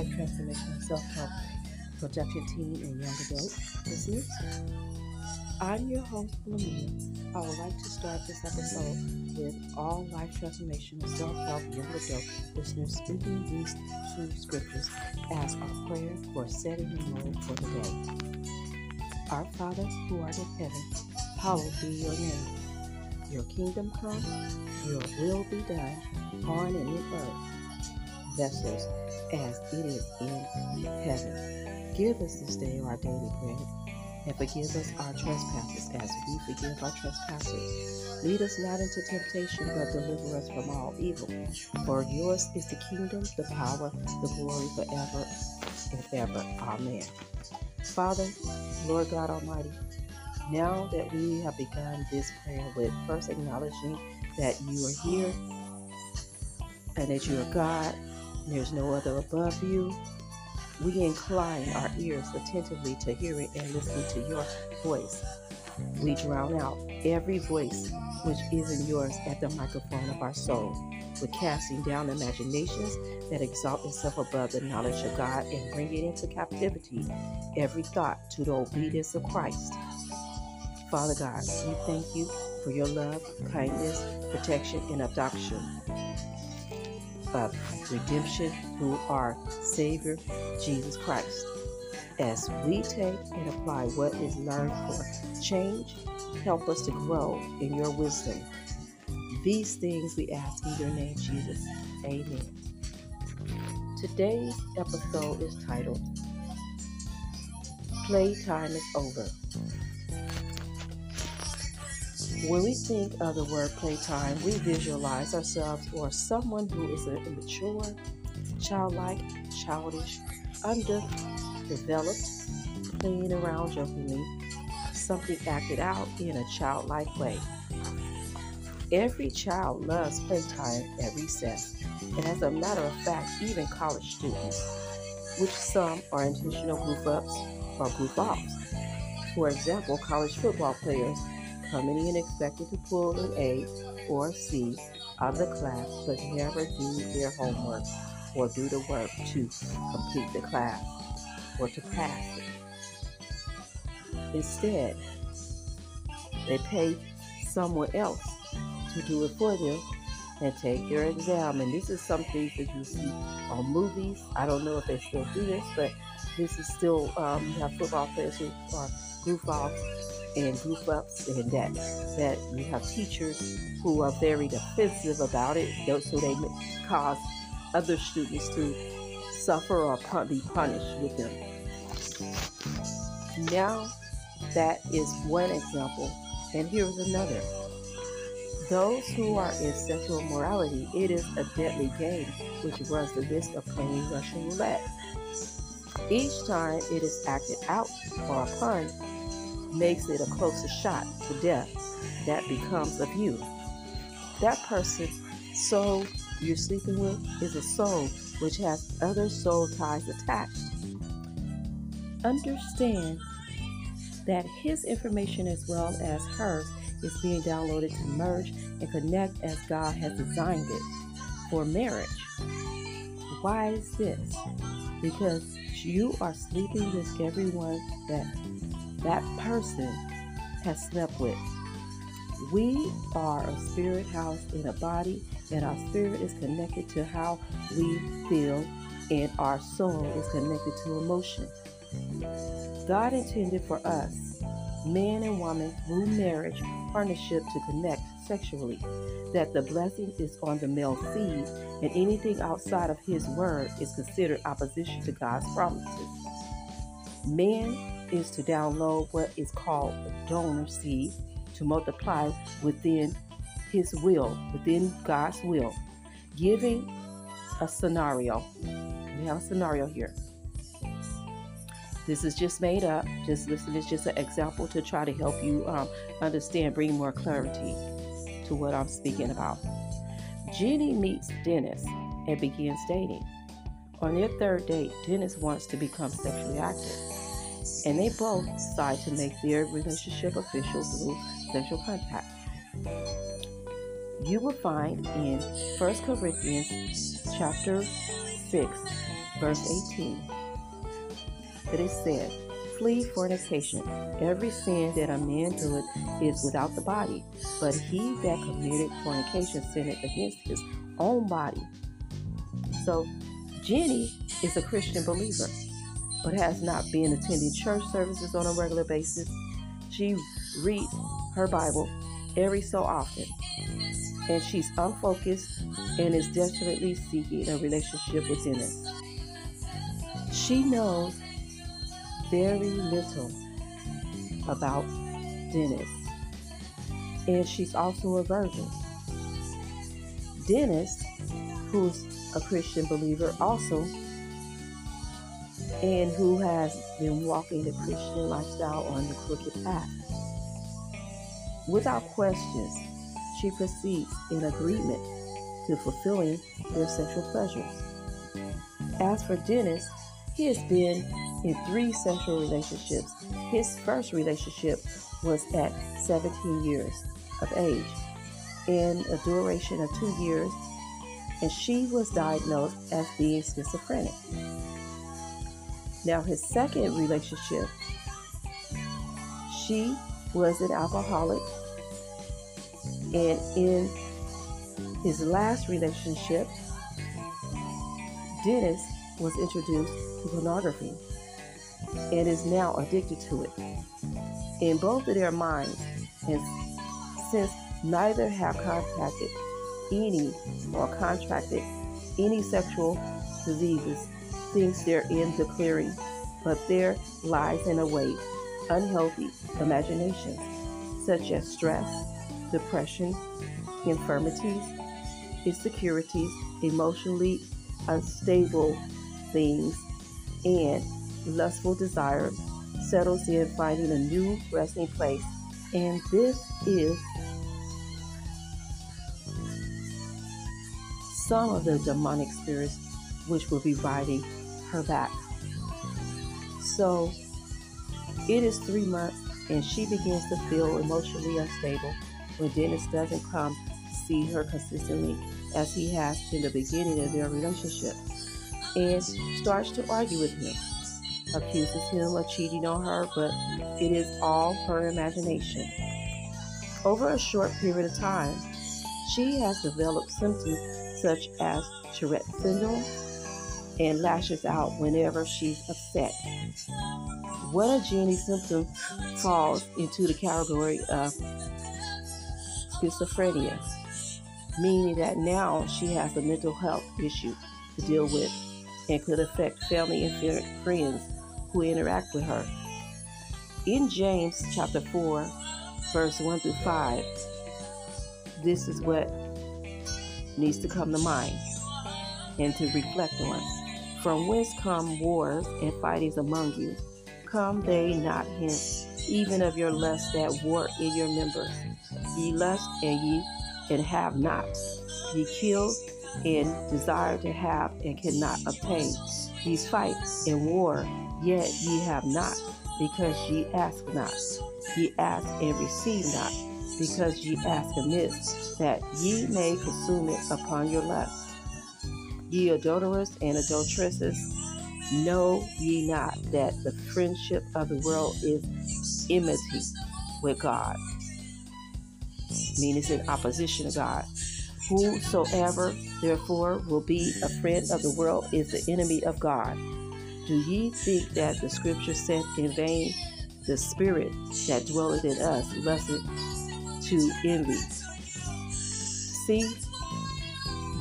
Life Transformation Self Help Production Teen and Young Adult listeners. I'm your host, Lamia. I would like to start this episode with all life transformation self help young adult listeners speaking these two scriptures as our prayer for setting the mood for the day. Our Father who art in heaven, hallowed be your name. Your kingdom come, your will be done on and in earth, vessels as it is in heaven. Give us this day our daily bread, and forgive us our trespasses as we forgive our trespassers. Lead us not into temptation, but deliver us from all evil. For yours is the kingdom, the power, the glory forever and ever. Amen. Father, Lord God Almighty, now that we have begun this prayer with first acknowledging that you are here and that you are God, there's no other above you, we incline our ears attentively to hearing and listening to your voice. We drown out every voice which isn't yours at the microphone of our soul. We're casting down imaginations that exalt itself above the knowledge of God and bring it into captivity every thought to the obedience of Christ. Father God, we thank you for your love, kindness, protection, and adoption of redemption through our Savior, Jesus Christ. As we take and apply what is learned for change, help us to grow in your wisdom. These things we ask in your name, Jesus. Amen. Today's episode is titled Playtime is Over. When we think of the word playtime, we visualize ourselves or someone who is immature, childlike, childish, underdeveloped, playing around jokingly, something acted out in a childlike way. Every child loves playtime at recess, and as a matter of fact, even college students, which some are intentional goof ups or goof offs. For example, college football players coming in expected to pull an A or C of the class but never do their homework or do the work to complete the class or to pass it. Instead, they pay someone else to do it for them and take their exam. And this is something that you see on movies. I don't know if they still do this, but this is still, um, you have football players who are goof offs and goof ups and that that you have teachers who are very defensive about it so they cause other students to suffer or be punished with them. Now that is one example and here's another. Those who are in sexual morality it is a deadly game which runs the risk of playing russian roulette. Each time it is acted out or upon makes it a closer shot to death that becomes of you. That person, soul you're sleeping with, is a soul which has other soul ties attached. Understand that his information as well as hers is being downloaded to merge and connect as God has designed it for marriage. Why is this? Because you are sleeping with everyone that that person has slept with. We are a spirit house in a body, and our spirit is connected to how we feel, and our soul is connected to emotion. God intended for us, man and woman, through marriage partnership to connect sexually, that the blessing is on the male seed, and anything outside of his word is considered opposition to God's promises. Man is to download what is called the donor seed to multiply within his will, within God's will, giving a scenario. We have a scenario here. This is just made up. Just listen, it's just an example to try to help you um, understand, bring more clarity to what I'm speaking about. Jenny meets Dennis and begins dating. On their third date, Dennis wants to become sexually active and they both decide to make their relationship official through sexual contact. You will find in 1 Corinthians chapter 6 verse 18. that it says, Flee fornication. Every sin that a man doeth is without the body, but he that committed fornication sinned against his own body. So, Jenny is a Christian believer, but has not been attending church services on a regular basis. She reads her Bible every so often, and she's unfocused and is desperately seeking a relationship with Dennis. She knows very little about Dennis, and she's also a virgin. Dennis, who's a Christian believer, also, and who has been walking the Christian lifestyle on the crooked path. Without questions, she proceeds in agreement to fulfilling their sexual pleasures. As for Dennis, he has been in three sexual relationships. His first relationship was at 17 years of age, in a duration of two years, and she was diagnosed as being schizophrenic. Now, his second relationship, she was an alcoholic, and in his last relationship, Dennis was introduced to pornography and is now addicted to it. In both of their minds, and since neither have contacted any or contracted any sexual diseases, thinks they're in the clearing, but there lies in a wait unhealthy imaginations such as stress, depression, infirmities, insecurities, emotionally unstable things, and lustful desire settles in finding a new resting place. And this is some of the demonic spirits which will be riding her back. So it is three months, and she begins to feel emotionally unstable when Dennis doesn't come see her consistently as he has in the beginning of their relationship and starts to argue with him accuses him of cheating on her, but it is all her imagination. Over a short period of time, she has developed symptoms such as Tourette syndrome and lashes out whenever she's upset. What of Jenny's symptoms falls into the category of schizophrenia, meaning that now she has a mental health issue to deal with and could affect family and friends who interact with her. In James chapter 4, verse 1 through 5, this is what needs to come to mind and to reflect on. From whence come wars and fightings among you? Come they not hence, even of your lust that war in your members. Ye lust and ye and have not. Ye kill and desire to have and cannot obtain. Ye fight and war Yet ye have not, because ye ask not. Ye ask and receive not, because ye ask amiss, that ye may consume it upon your lust. Ye adulterers and adulteresses, know ye not that the friendship of the world is enmity with God? Meaning it's in opposition to God. Whosoever, therefore, will be a friend of the world is the enemy of God. Do ye think that the scripture saith in vain, the spirit that dwelleth in us lusteth to envy? See,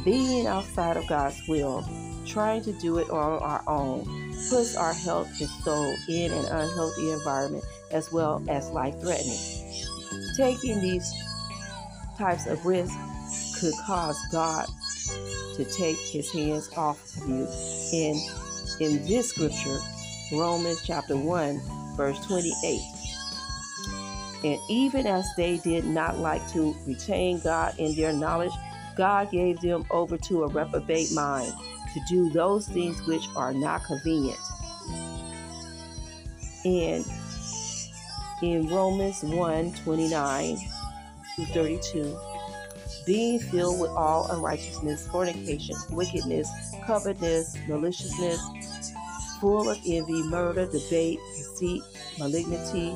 being outside of God's will, trying to do it on our own, puts our health and soul in an unhealthy environment as well as life threatening. Taking these types of risks could cause God to take his hands off of you and in this scripture, Romans chapter 1, verse 28. And even as they did not like to retain God in their knowledge, God gave them over to a reprobate mind to do those things which are not convenient. And in Romans 1 29 through 32, being filled with all unrighteousness, fornication, wickedness, covetousness, maliciousness, full of envy, murder, debate, deceit, malignity,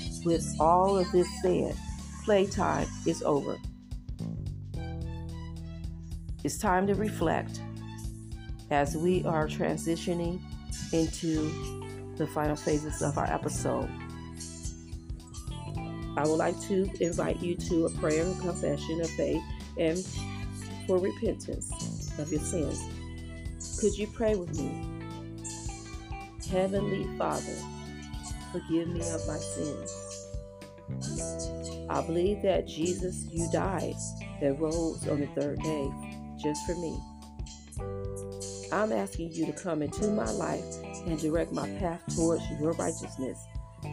With all of this said, playtime is over. It's time to reflect as we are transitioning into the final phases of our episode. I would like to invite you to a prayer and confession of faith and for repentance of your sins. Could you pray with me? Heavenly Father, forgive me of my sins. I believe that Jesus, you died that rose on the third day just for me. I'm asking you to come into my life and direct my path towards your righteousness.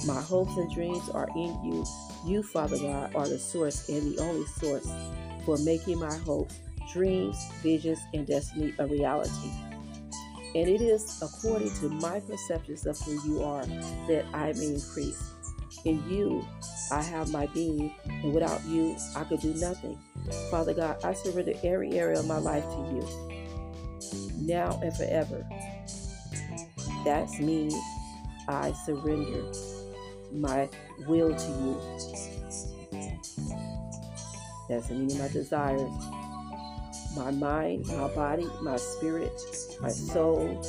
My hopes and dreams are in you. You, Father God, are the source and the only source for making my hopes, dreams, visions, and destiny a reality. And it is according to my perceptions of who you are that I may increase. In you, I have my being, and without you, I could do nothing. Father God, I surrender every area of my life to you, now and forever. That's me. I surrender my will to you. That's me, my desires, my mind, my body, my spirit, my soul,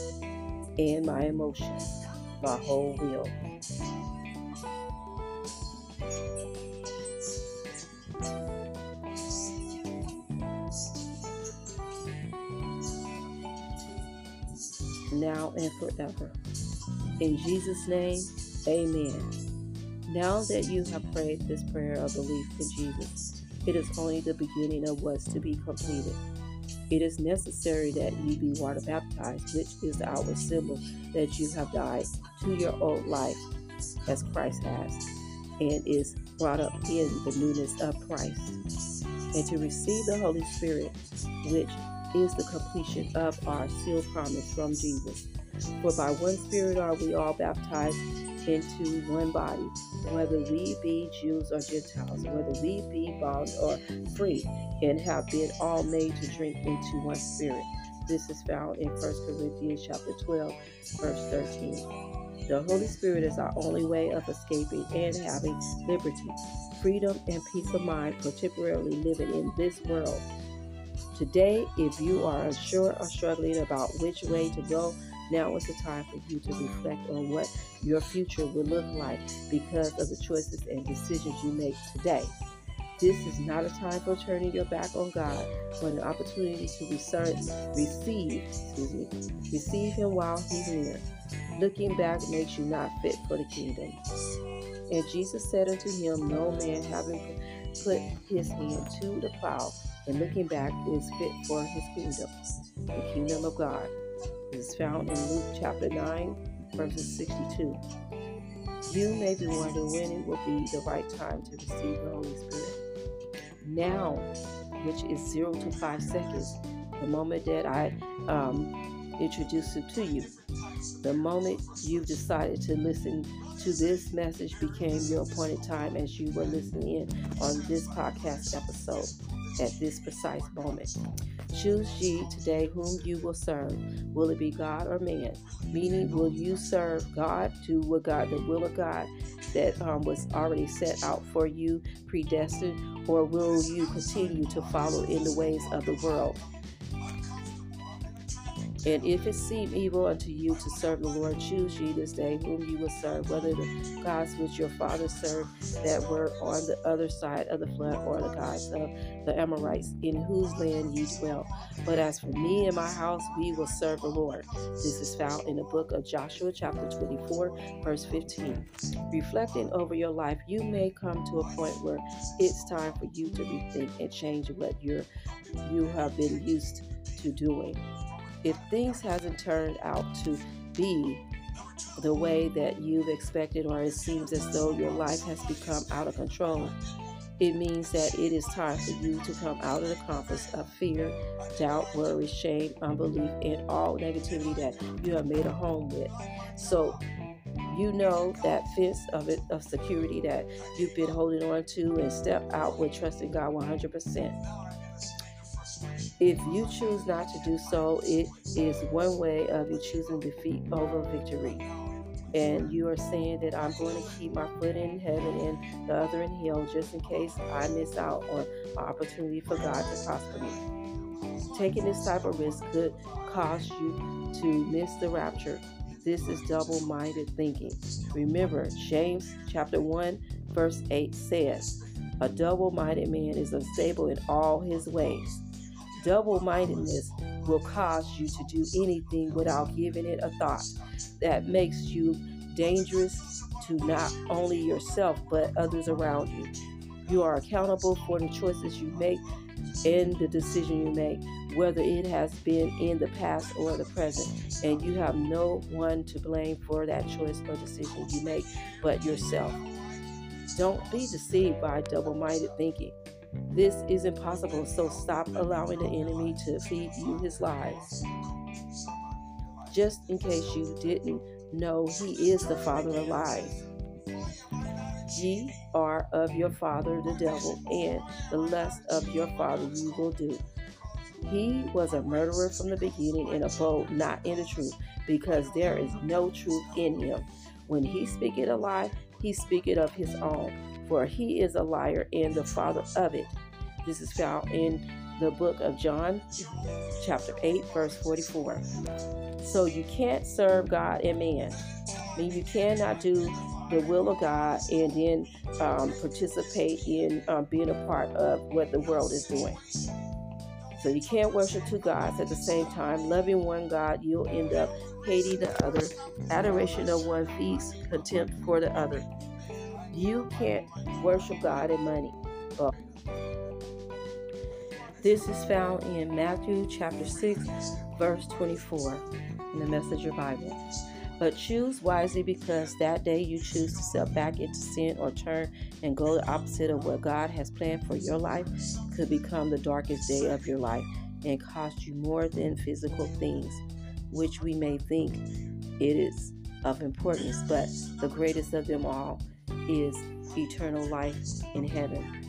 and my emotions, my whole will. And forever. In Jesus' name, amen. Now that you have prayed this prayer of belief in Jesus, it is only the beginning of what's to be completed. It is necessary that you be water baptized, which is the outward symbol that you have died to your old life as Christ has, and is brought up in the newness of Christ. And to receive the Holy Spirit, which is the completion of our sealed promise from Jesus. For by one Spirit are we all baptized into one body, whether we be Jews or Gentiles, whether we be bond or free, and have been all made to drink into one spirit. This is found in 1 Corinthians chapter 12, verse 13. The Holy Spirit is our only way of escaping and having liberty, freedom, and peace of mind for temporarily living in this world. Today, if you are unsure or struggling about which way to go, now is the time for you to reflect on what your future will look like because of the choices and decisions you make today. This is not a time for turning your back on God, but an opportunity to receive, excuse me, receive Him while He's near. Looking back makes you not fit for the kingdom. And Jesus said unto him, No man having put his hand to the plow and looking back is fit for his kingdom, the kingdom of God. Is found in Luke chapter 9, verses 62. You may be wondering when it will be the right time to receive the Holy Spirit. Now, which is zero to five seconds, the moment that I um, introduce it to you, the moment you've decided to listen to this message became your appointed time as you were listening in on this podcast episode at this precise moment. Choose ye today whom you will serve. Will it be God or man? Meaning, will you serve God to what God, the will of God that um, was already set out for you, predestined, or will you continue to follow in the ways of the world? And if it seem evil unto you to serve the Lord, choose ye this day whom you will serve, whether the gods which your fathers served that were on the other side of the flood, or the gods of the Amorites, in whose land ye dwell. But as for me and my house, we will serve the Lord. This is found in the book of Joshua, chapter 24, verse 15. Reflecting over your life, you may come to a point where it's time for you to rethink and change what you're you have been used to doing if things hasn't turned out to be the way that you've expected or it seems as though your life has become out of control it means that it is time for you to come out of the compass of fear, doubt, worry, shame, unbelief, and all negativity that you have made a home with. So you know that fence of it of security that you've been holding on to and step out with trusting God 100%. If you choose not to do so, it is one way of you choosing defeat over victory. And you are saying that I'm going to keep my foot in heaven and the other in hell just in case I miss out on an opportunity for God to prosper me. Taking this type of risk could cause you to miss the rapture. This is double minded thinking. Remember, James chapter 1, verse 8 says, A double minded man is unstable in all his ways. Double mindedness will cause you to do anything without giving it a thought. That makes you dangerous to not only yourself but others around you. You are accountable for the choices you make and the decision you make, whether it has been in the past or the present, and you have no one to blame for that choice or decision you make but yourself. Don't be deceived by double minded thinking. This is impossible, so stop allowing the enemy to feed you his lies. Just in case you didn't know, he is the father of lies. Ye are of your father the devil, and the lust of your father you will do. He was a murderer from the beginning and abode not in the truth, because there is no truth in him. When he speaketh a lie, he speaketh of his own for he is a liar and the father of it. This is found in the book of John, chapter 8, verse 44. So you can't serve God and man. I mean, you cannot do the will of God and then um, participate in um, being a part of what the world is doing. So you can't worship two gods at the same time. Loving one God, you'll end up hating the other. Adoration of one feeds contempt for the other. You can't worship God and money. This is found in Matthew chapter 6, verse 24 in the Messenger Bible. But choose wisely because that day you choose to step back into sin or turn and go the opposite of what God has planned for your life could become the darkest day of your life and cost you more than physical things, which we may think it is of importance, but the greatest of them all is eternal life in heaven.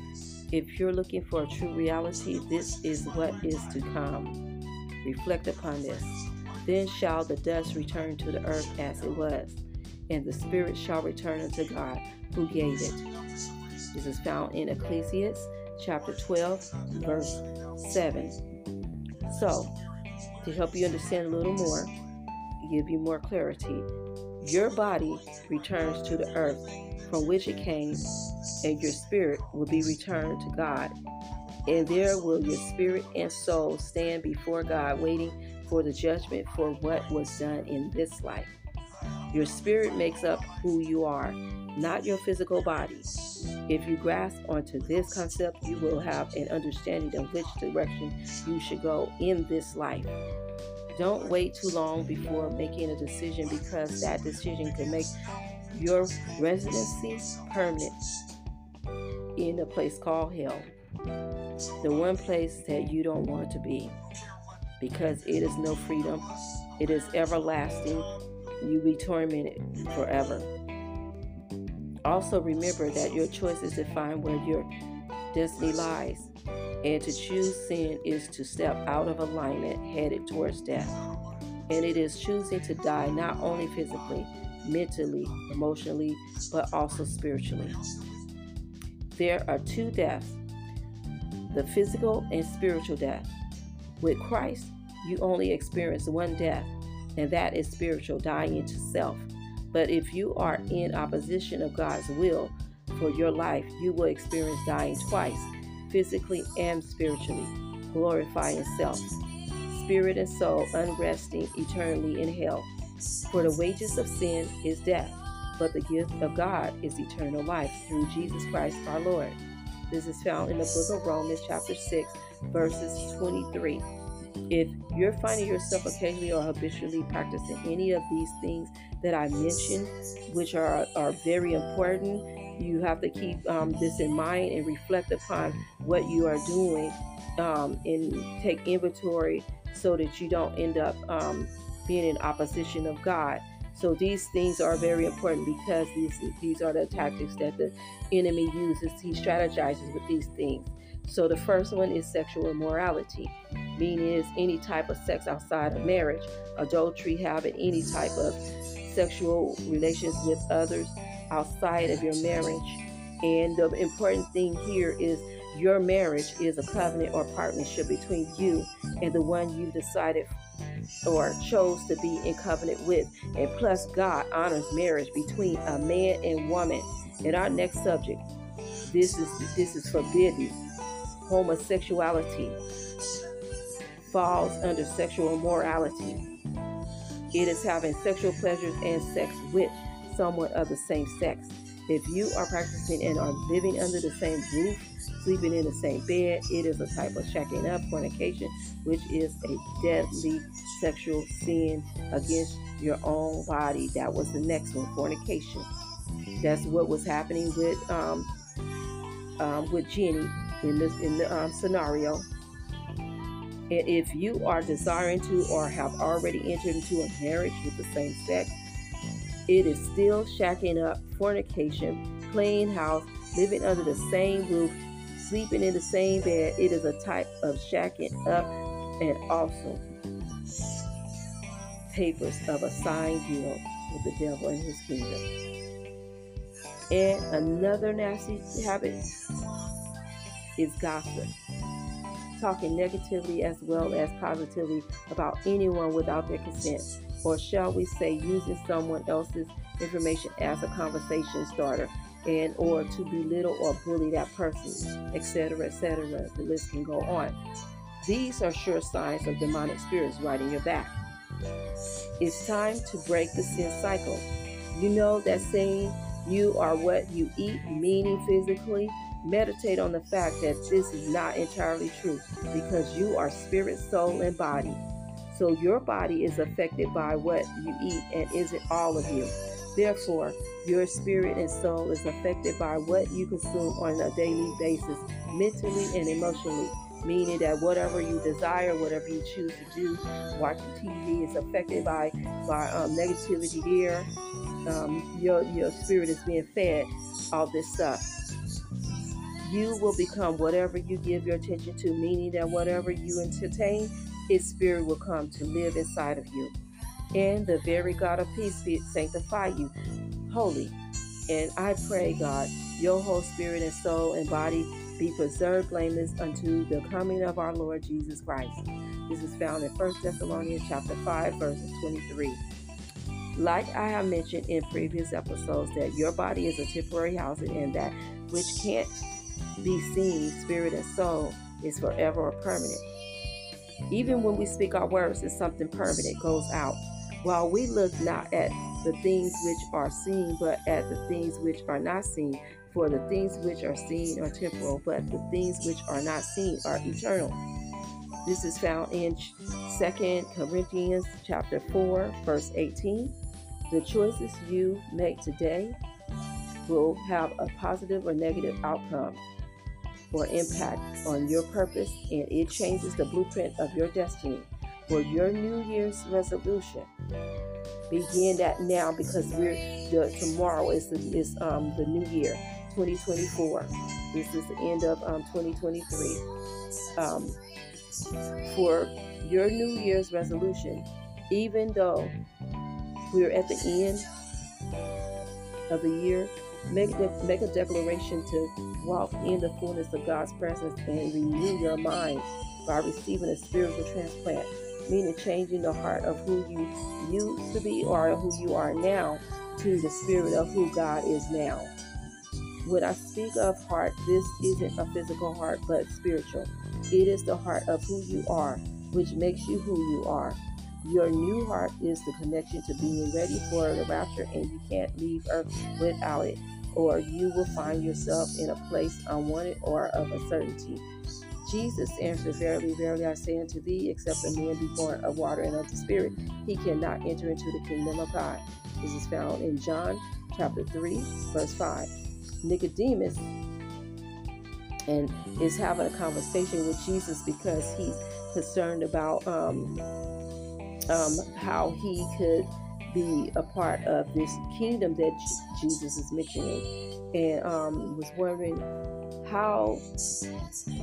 If you're looking for a true reality, this is what is to come. Reflect upon this. Then shall the dust return to the earth as it was, and the spirit shall return unto God who gave it. This is found in Ecclesiastes chapter 12, verse 7. So, to help you understand a little more, give you more clarity, your body returns to the earth from which it came, and your spirit will be returned to God. And there will your spirit and soul stand before God, waiting for the judgment for what was done in this life. Your spirit makes up who you are, not your physical body. If you grasp onto this concept, you will have an understanding of which direction you should go in this life. Don't wait too long before making a decision because that decision can make your residency permanent in a place called hell. The one place that you don't want to be because it is no freedom, it is everlasting. You'll be tormented forever. Also, remember that your choices define where your destiny lies, and to choose sin is to step out of alignment headed towards death. And it is choosing to die not only physically, mentally, emotionally, but also spiritually. There are two deaths the physical and spiritual death. With Christ, you only experience one death, and that is spiritual, dying to self. But if you are in opposition of God's will for your life, you will experience dying twice, physically and spiritually, glorifying self, spirit and soul unresting eternally in hell. For the wages of sin is death, but the gift of God is eternal life through Jesus Christ our Lord. This is found in the book of Romans, chapter 6, verses 23. If you're finding yourself occasionally or habitually practicing any of these things that I mentioned, which are, are very important, you have to keep um, this in mind and reflect upon what you are doing um, and take inventory so that you don't end up um, being in opposition of God. So these things are very important because these these are the tactics that the enemy uses. He strategizes with these things. So the first one is sexual immorality, meaning is any type of sex outside of marriage, adultery, having any type of sexual relations with others outside of your marriage. And the important thing here is your marriage is a covenant or partnership between you and the one you decided or chose to be in covenant with. And plus, God honors marriage between a man and woman. In our next subject, this is this is forbidden homosexuality falls under sexual immorality. It is having sexual pleasures and sex with someone of the same sex. If you are practicing and are living under the same roof, sleeping in the same bed, it is a type of shacking up, fornication, which is a deadly sexual sin against your own body. That was the next one, fornication. That's what was happening with um, um, with Jenny in this in the um, scenario. And if you are desiring to or have already entered into a marriage with the same sex, it is still shacking up, fornication, playing house, living under the same roof, sleeping in the same bed. It is a type of shacking up and also papers of a signed deal with the devil and his kingdom. And another nasty habit is gossip. Talking negatively as well as positively about anyone without their consent, or shall we say, using someone else's information as a conversation starter and or to belittle or bully that person, etc., etc. The list can go on. These are sure signs of demonic spirits riding your back. It's time to break the sin cycle. You know that saying, you are what you eat, meaning physically, meditate on the fact that this is not entirely true because you are spirit, soul, and body. So your body is affected by what you eat and isn't all of you. Therefore, your spirit and soul is affected by what you consume on a daily basis, mentally and emotionally. Meaning that whatever you desire, whatever you choose to do, watching TV is affected by by um, negativity there. Um, your your spirit is being fed all this stuff you will become whatever you give your attention to, meaning that whatever you entertain, His Spirit will come to live inside of you. And the very God of peace be, sanctify you holy. And I pray, God, your whole spirit and soul and body be preserved blameless unto the coming of our Lord Jesus Christ. This is found in 1 Thessalonians chapter 5, verses 23. Like I have mentioned in previous episodes, that your body is a temporary housing and that which can't be seen, spirit and soul, is forever or permanent. Even when we speak our words, it's something permanent goes out. While we look not at the things which are seen, but at the things which are not seen. For the things which are seen are temporal, but the things which are not seen are eternal. This is found in 2 Corinthians chapter 4, verse 18. The choices you make today will have a positive or negative outcome or impact on your purpose, and it changes the blueprint of your destiny. For your New Year's resolution, begin that now because we're the tomorrow is the, is um the new year, 2024. This is the end of um 2023. Um, for your New Year's resolution, even though we're at the end of the year, Make, de- make a declaration to walk in the fullness of God's presence and renew your mind by receiving a spiritual transplant. Meaning changing the heart of who you used to be or who you are now to the spirit of who God is now. When I speak of heart, this isn't a physical heart, but spiritual. It is the heart of who you are, which makes you who you are. Your new heart is the connection to being ready for the rapture, and you can't leave earth without it, or you will find yourself in a place unwanted or of uncertainty. Jesus answered, Verily, verily, I say unto thee, except a man be born of water and of the Spirit, he cannot enter into the kingdom of God. This is found in John chapter 3, verse 5. Nicodemus and is having a conversation with Jesus because he's concerned about um, um, how he could be a part of this kingdom that Jesus is mentioning, and um, was wondering how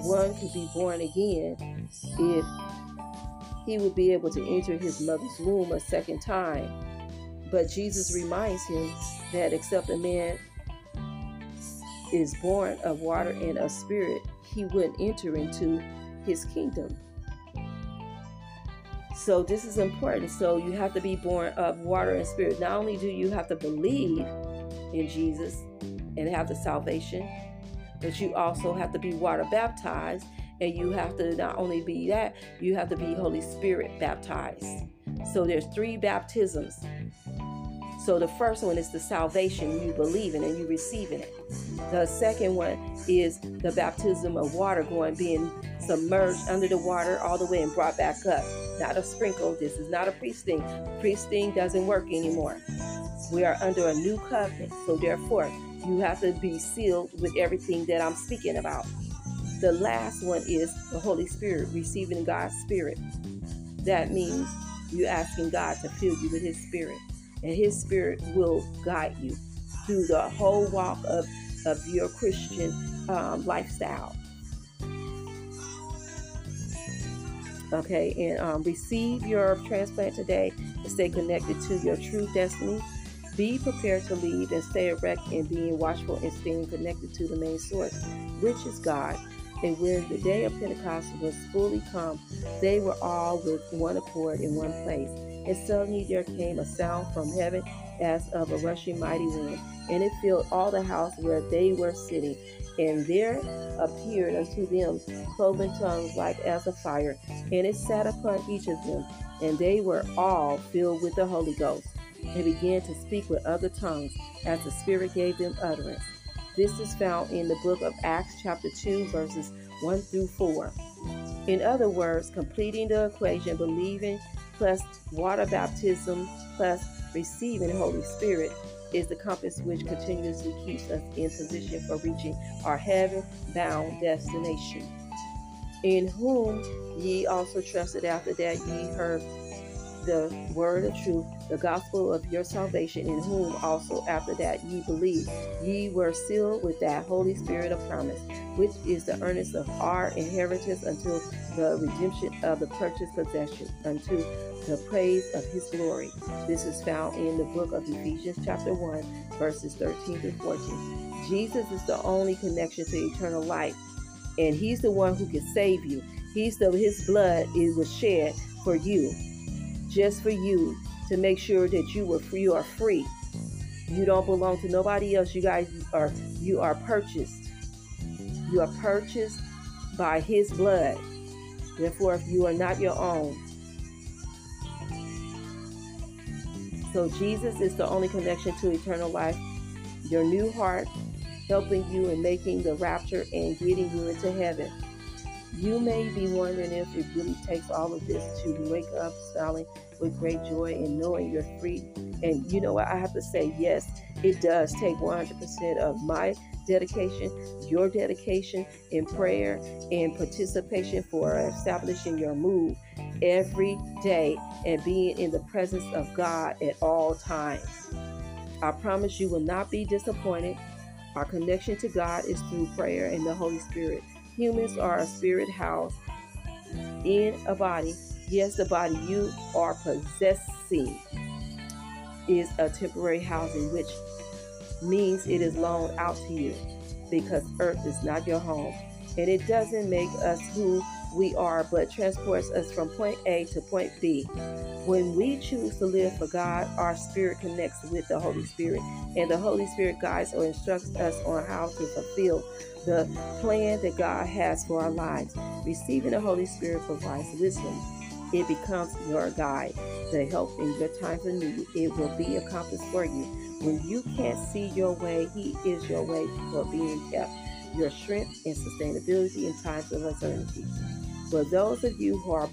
one could be born again if he would be able to enter his mother's womb a second time. But Jesus reminds him that except a man is born of water and of spirit, he wouldn't enter into his kingdom. So this is important. So you have to be born of water and spirit. Not only do you have to believe in Jesus and have the salvation, but you also have to be water baptized. And you have to not only be that, you have to be Holy Spirit baptized. So there's three baptisms. So the first one is the salvation you believe in and you receiving it. The second one is the baptism of water going being submerged under the water all the way and brought back up. Not a sprinkle. This is not a priesting. Priesting doesn't work anymore. We are under a new covenant. So therefore, you have to be sealed with everything that I'm speaking about. The last one is the Holy Spirit, receiving God's Spirit. That means you're asking God to fill you with His Spirit, and His Spirit will guide you through the whole walk of, of your Christian um, lifestyle. Okay, and um, receive your transplant today to stay connected to your true destiny be prepared to lead and stay erect in being watchful and staying connected to the main source, which is God. And when the day of Pentecost was fully come, they were all with one accord in one place. And suddenly there came a sound from heaven as of a rushing mighty wind, and it filled all the house where they were sitting. And there appeared unto them cloven tongues like as of fire, and it sat upon each of them, and they were all filled with the Holy Ghost and began to speak with other tongues as the Spirit gave them utterance. This is found in the book of Acts, chapter 2, verses 1 through 4. In other words, completing the equation, believing plus water baptism plus receiving Holy Spirit is the compass which continuously keeps us in position for reaching our heaven bound destination. In whom ye also trusted after that ye heard the word of truth, the gospel of your salvation, in whom also after that ye believe, ye were sealed with that Holy Spirit of promise, which is the earnest of our inheritance until the redemption of the purchased possession, unto the praise of his glory. This is found in the book of Ephesians, chapter 1, verses 13 to 14. Jesus is the only connection to eternal life, and he's the one who can save you. He's the his blood it was shed for you just for you to make sure that you were free, you are free. You don't belong to nobody else. You guys are you are purchased. You are purchased by his blood. Therefore, if you are not your own. So Jesus is the only connection to eternal life. Your new heart helping you in making the rapture and getting you into heaven. You may be wondering if it really takes all of this to wake up smiling with great joy and knowing you're free. And you know what? I have to say, yes, it does take 100% of my dedication, your dedication in prayer and participation for establishing your move every day and being in the presence of God at all times. I promise you will not be disappointed. Our connection to God is through prayer and the Holy Spirit. Humans are a spirit house in a body Yes, the body you are possessing is a temporary housing, which means it is loaned out to you because earth is not your home. And it doesn't make us who we are, but transports us from point A to point B. When we choose to live for God, our spirit connects with the Holy Spirit, and the Holy Spirit guides or instructs us on how to fulfill the plan that God has for our lives. Receiving the Holy Spirit provides wisdom. It becomes your guide, the help in your times of need. It will be accomplished for you. When you can't see your way, He is your way for being kept, your strength and sustainability in times of uncertainty. For those of you who are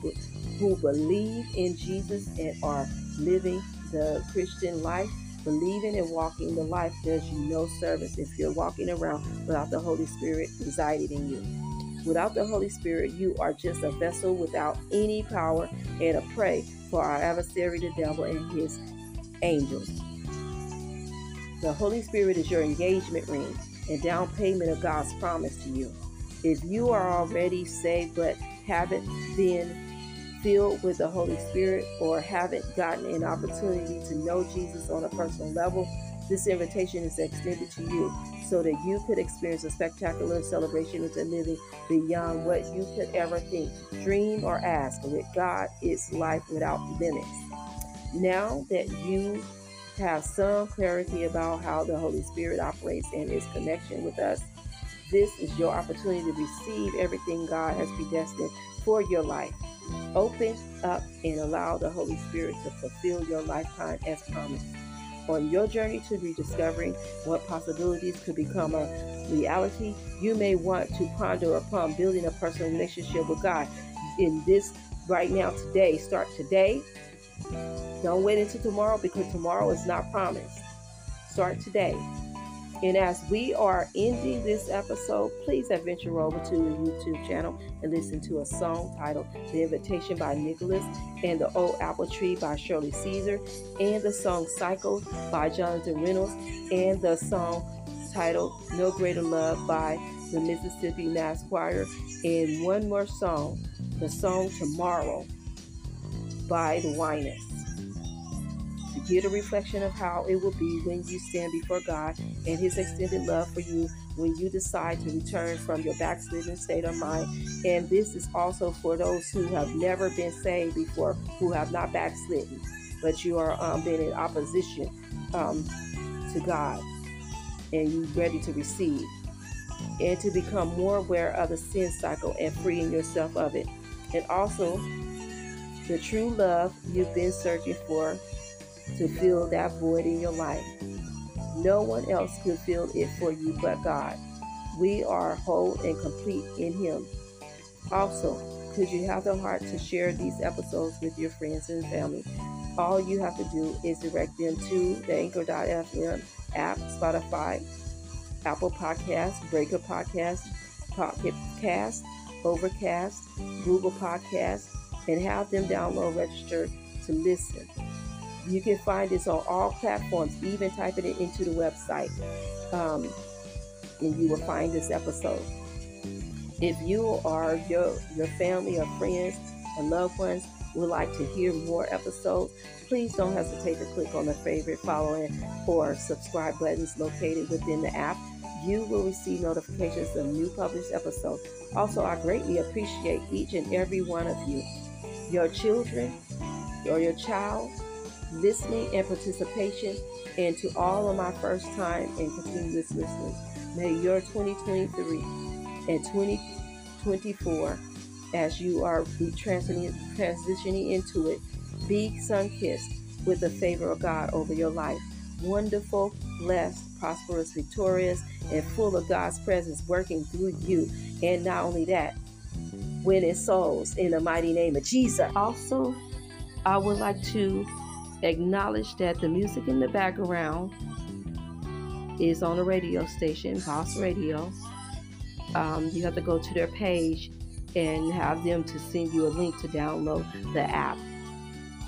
who believe in Jesus and are living the Christian life, believing and walking the life does you no service if you're walking around without the Holy Spirit residing in you. Without the Holy Spirit, you are just a vessel without any power and a prey for our adversary, the devil, and his angels. The Holy Spirit is your engagement ring and down payment of God's promise to you. If you are already saved but haven't been filled with the Holy Spirit or haven't gotten an opportunity to know Jesus on a personal level, this invitation is extended to you so that you could experience a spectacular celebration into living beyond what you could ever think, dream, or ask. With God, it's life without limits. Now that you have some clarity about how the Holy Spirit operates and its connection with us, this is your opportunity to receive everything God has predestined for your life. Open up and allow the Holy Spirit to fulfill your lifetime as promised. On your journey to rediscovering what possibilities could become a reality, you may want to ponder upon building a personal relationship with God. In this right now, today, start today. Don't wait until tomorrow because tomorrow is not promised. Start today. And as we are ending this episode, please adventure over to the YouTube channel and listen to a song titled The Invitation by Nicholas and The Old Apple Tree by Shirley Caesar and the song Cycle by Jonathan Reynolds and the song titled No Greater Love by the Mississippi Mass Choir and one more song, the song Tomorrow by the Winans get a reflection of how it will be when you stand before God and His extended love for you when you decide to return from your backslidden state of mind. And this is also for those who have never been saved before, who have not backslidden, but you are um, been in opposition um, to God and you ready to receive and to become more aware of the sin cycle and freeing yourself of it. And also, the true love you've been searching for to fill that void in your life. No one else could fill it for you but God. We are whole and complete in Him. Also, could you have the heart to share these episodes with your friends and family? All you have to do is direct them to the Anchor.fm app, Spotify, Apple Podcasts, Breaker Podcasts, Pocket Cast, Overcast, Google Podcasts, and have them download, register to listen. You can find this on all platforms, even typing it into the website, um, and you will find this episode. If you or your your family or friends or loved ones would like to hear more episodes, please don't hesitate to click on the favorite, following, or subscribe buttons located within the app. You will receive notifications of new published episodes. Also, I greatly appreciate each and every one of you. Your children or your child listening and participation, and to all of my first time and continuous listeners. May your 2023 and 2024, as you are transitioning into it, be sun kissed with the favor of God over your life. Wonderful, blessed, prosperous, victorious, and full of God's presence working through you. And not only that, winning souls in the mighty name of Jesus. Also, I would like to acknowledge that the music in the background is on a radio station, Boss Radio. Um, you have to go to their page and have them to send you a link to download the app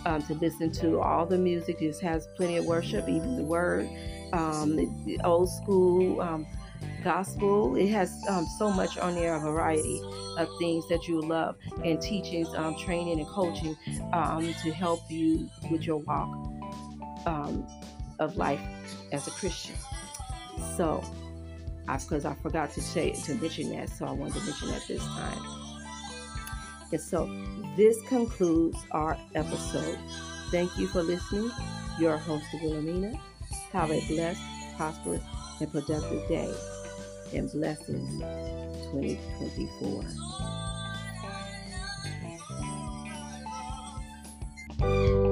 um, to listen to all the music. It has plenty of worship, even the word, um, the old school um, gospel. It has um, so much on there, a variety of things that you love, and teachings, um, training, and coaching um, to help you with your walk um, of life as a Christian. So, because I, I, forgot to say to mention that, so I wanted to mention that this time. And so this concludes our episode. Thank you for listening. Your host, Wilhelmina. Have a blessed, prosperous, and productive day and blessings 2024. Lord,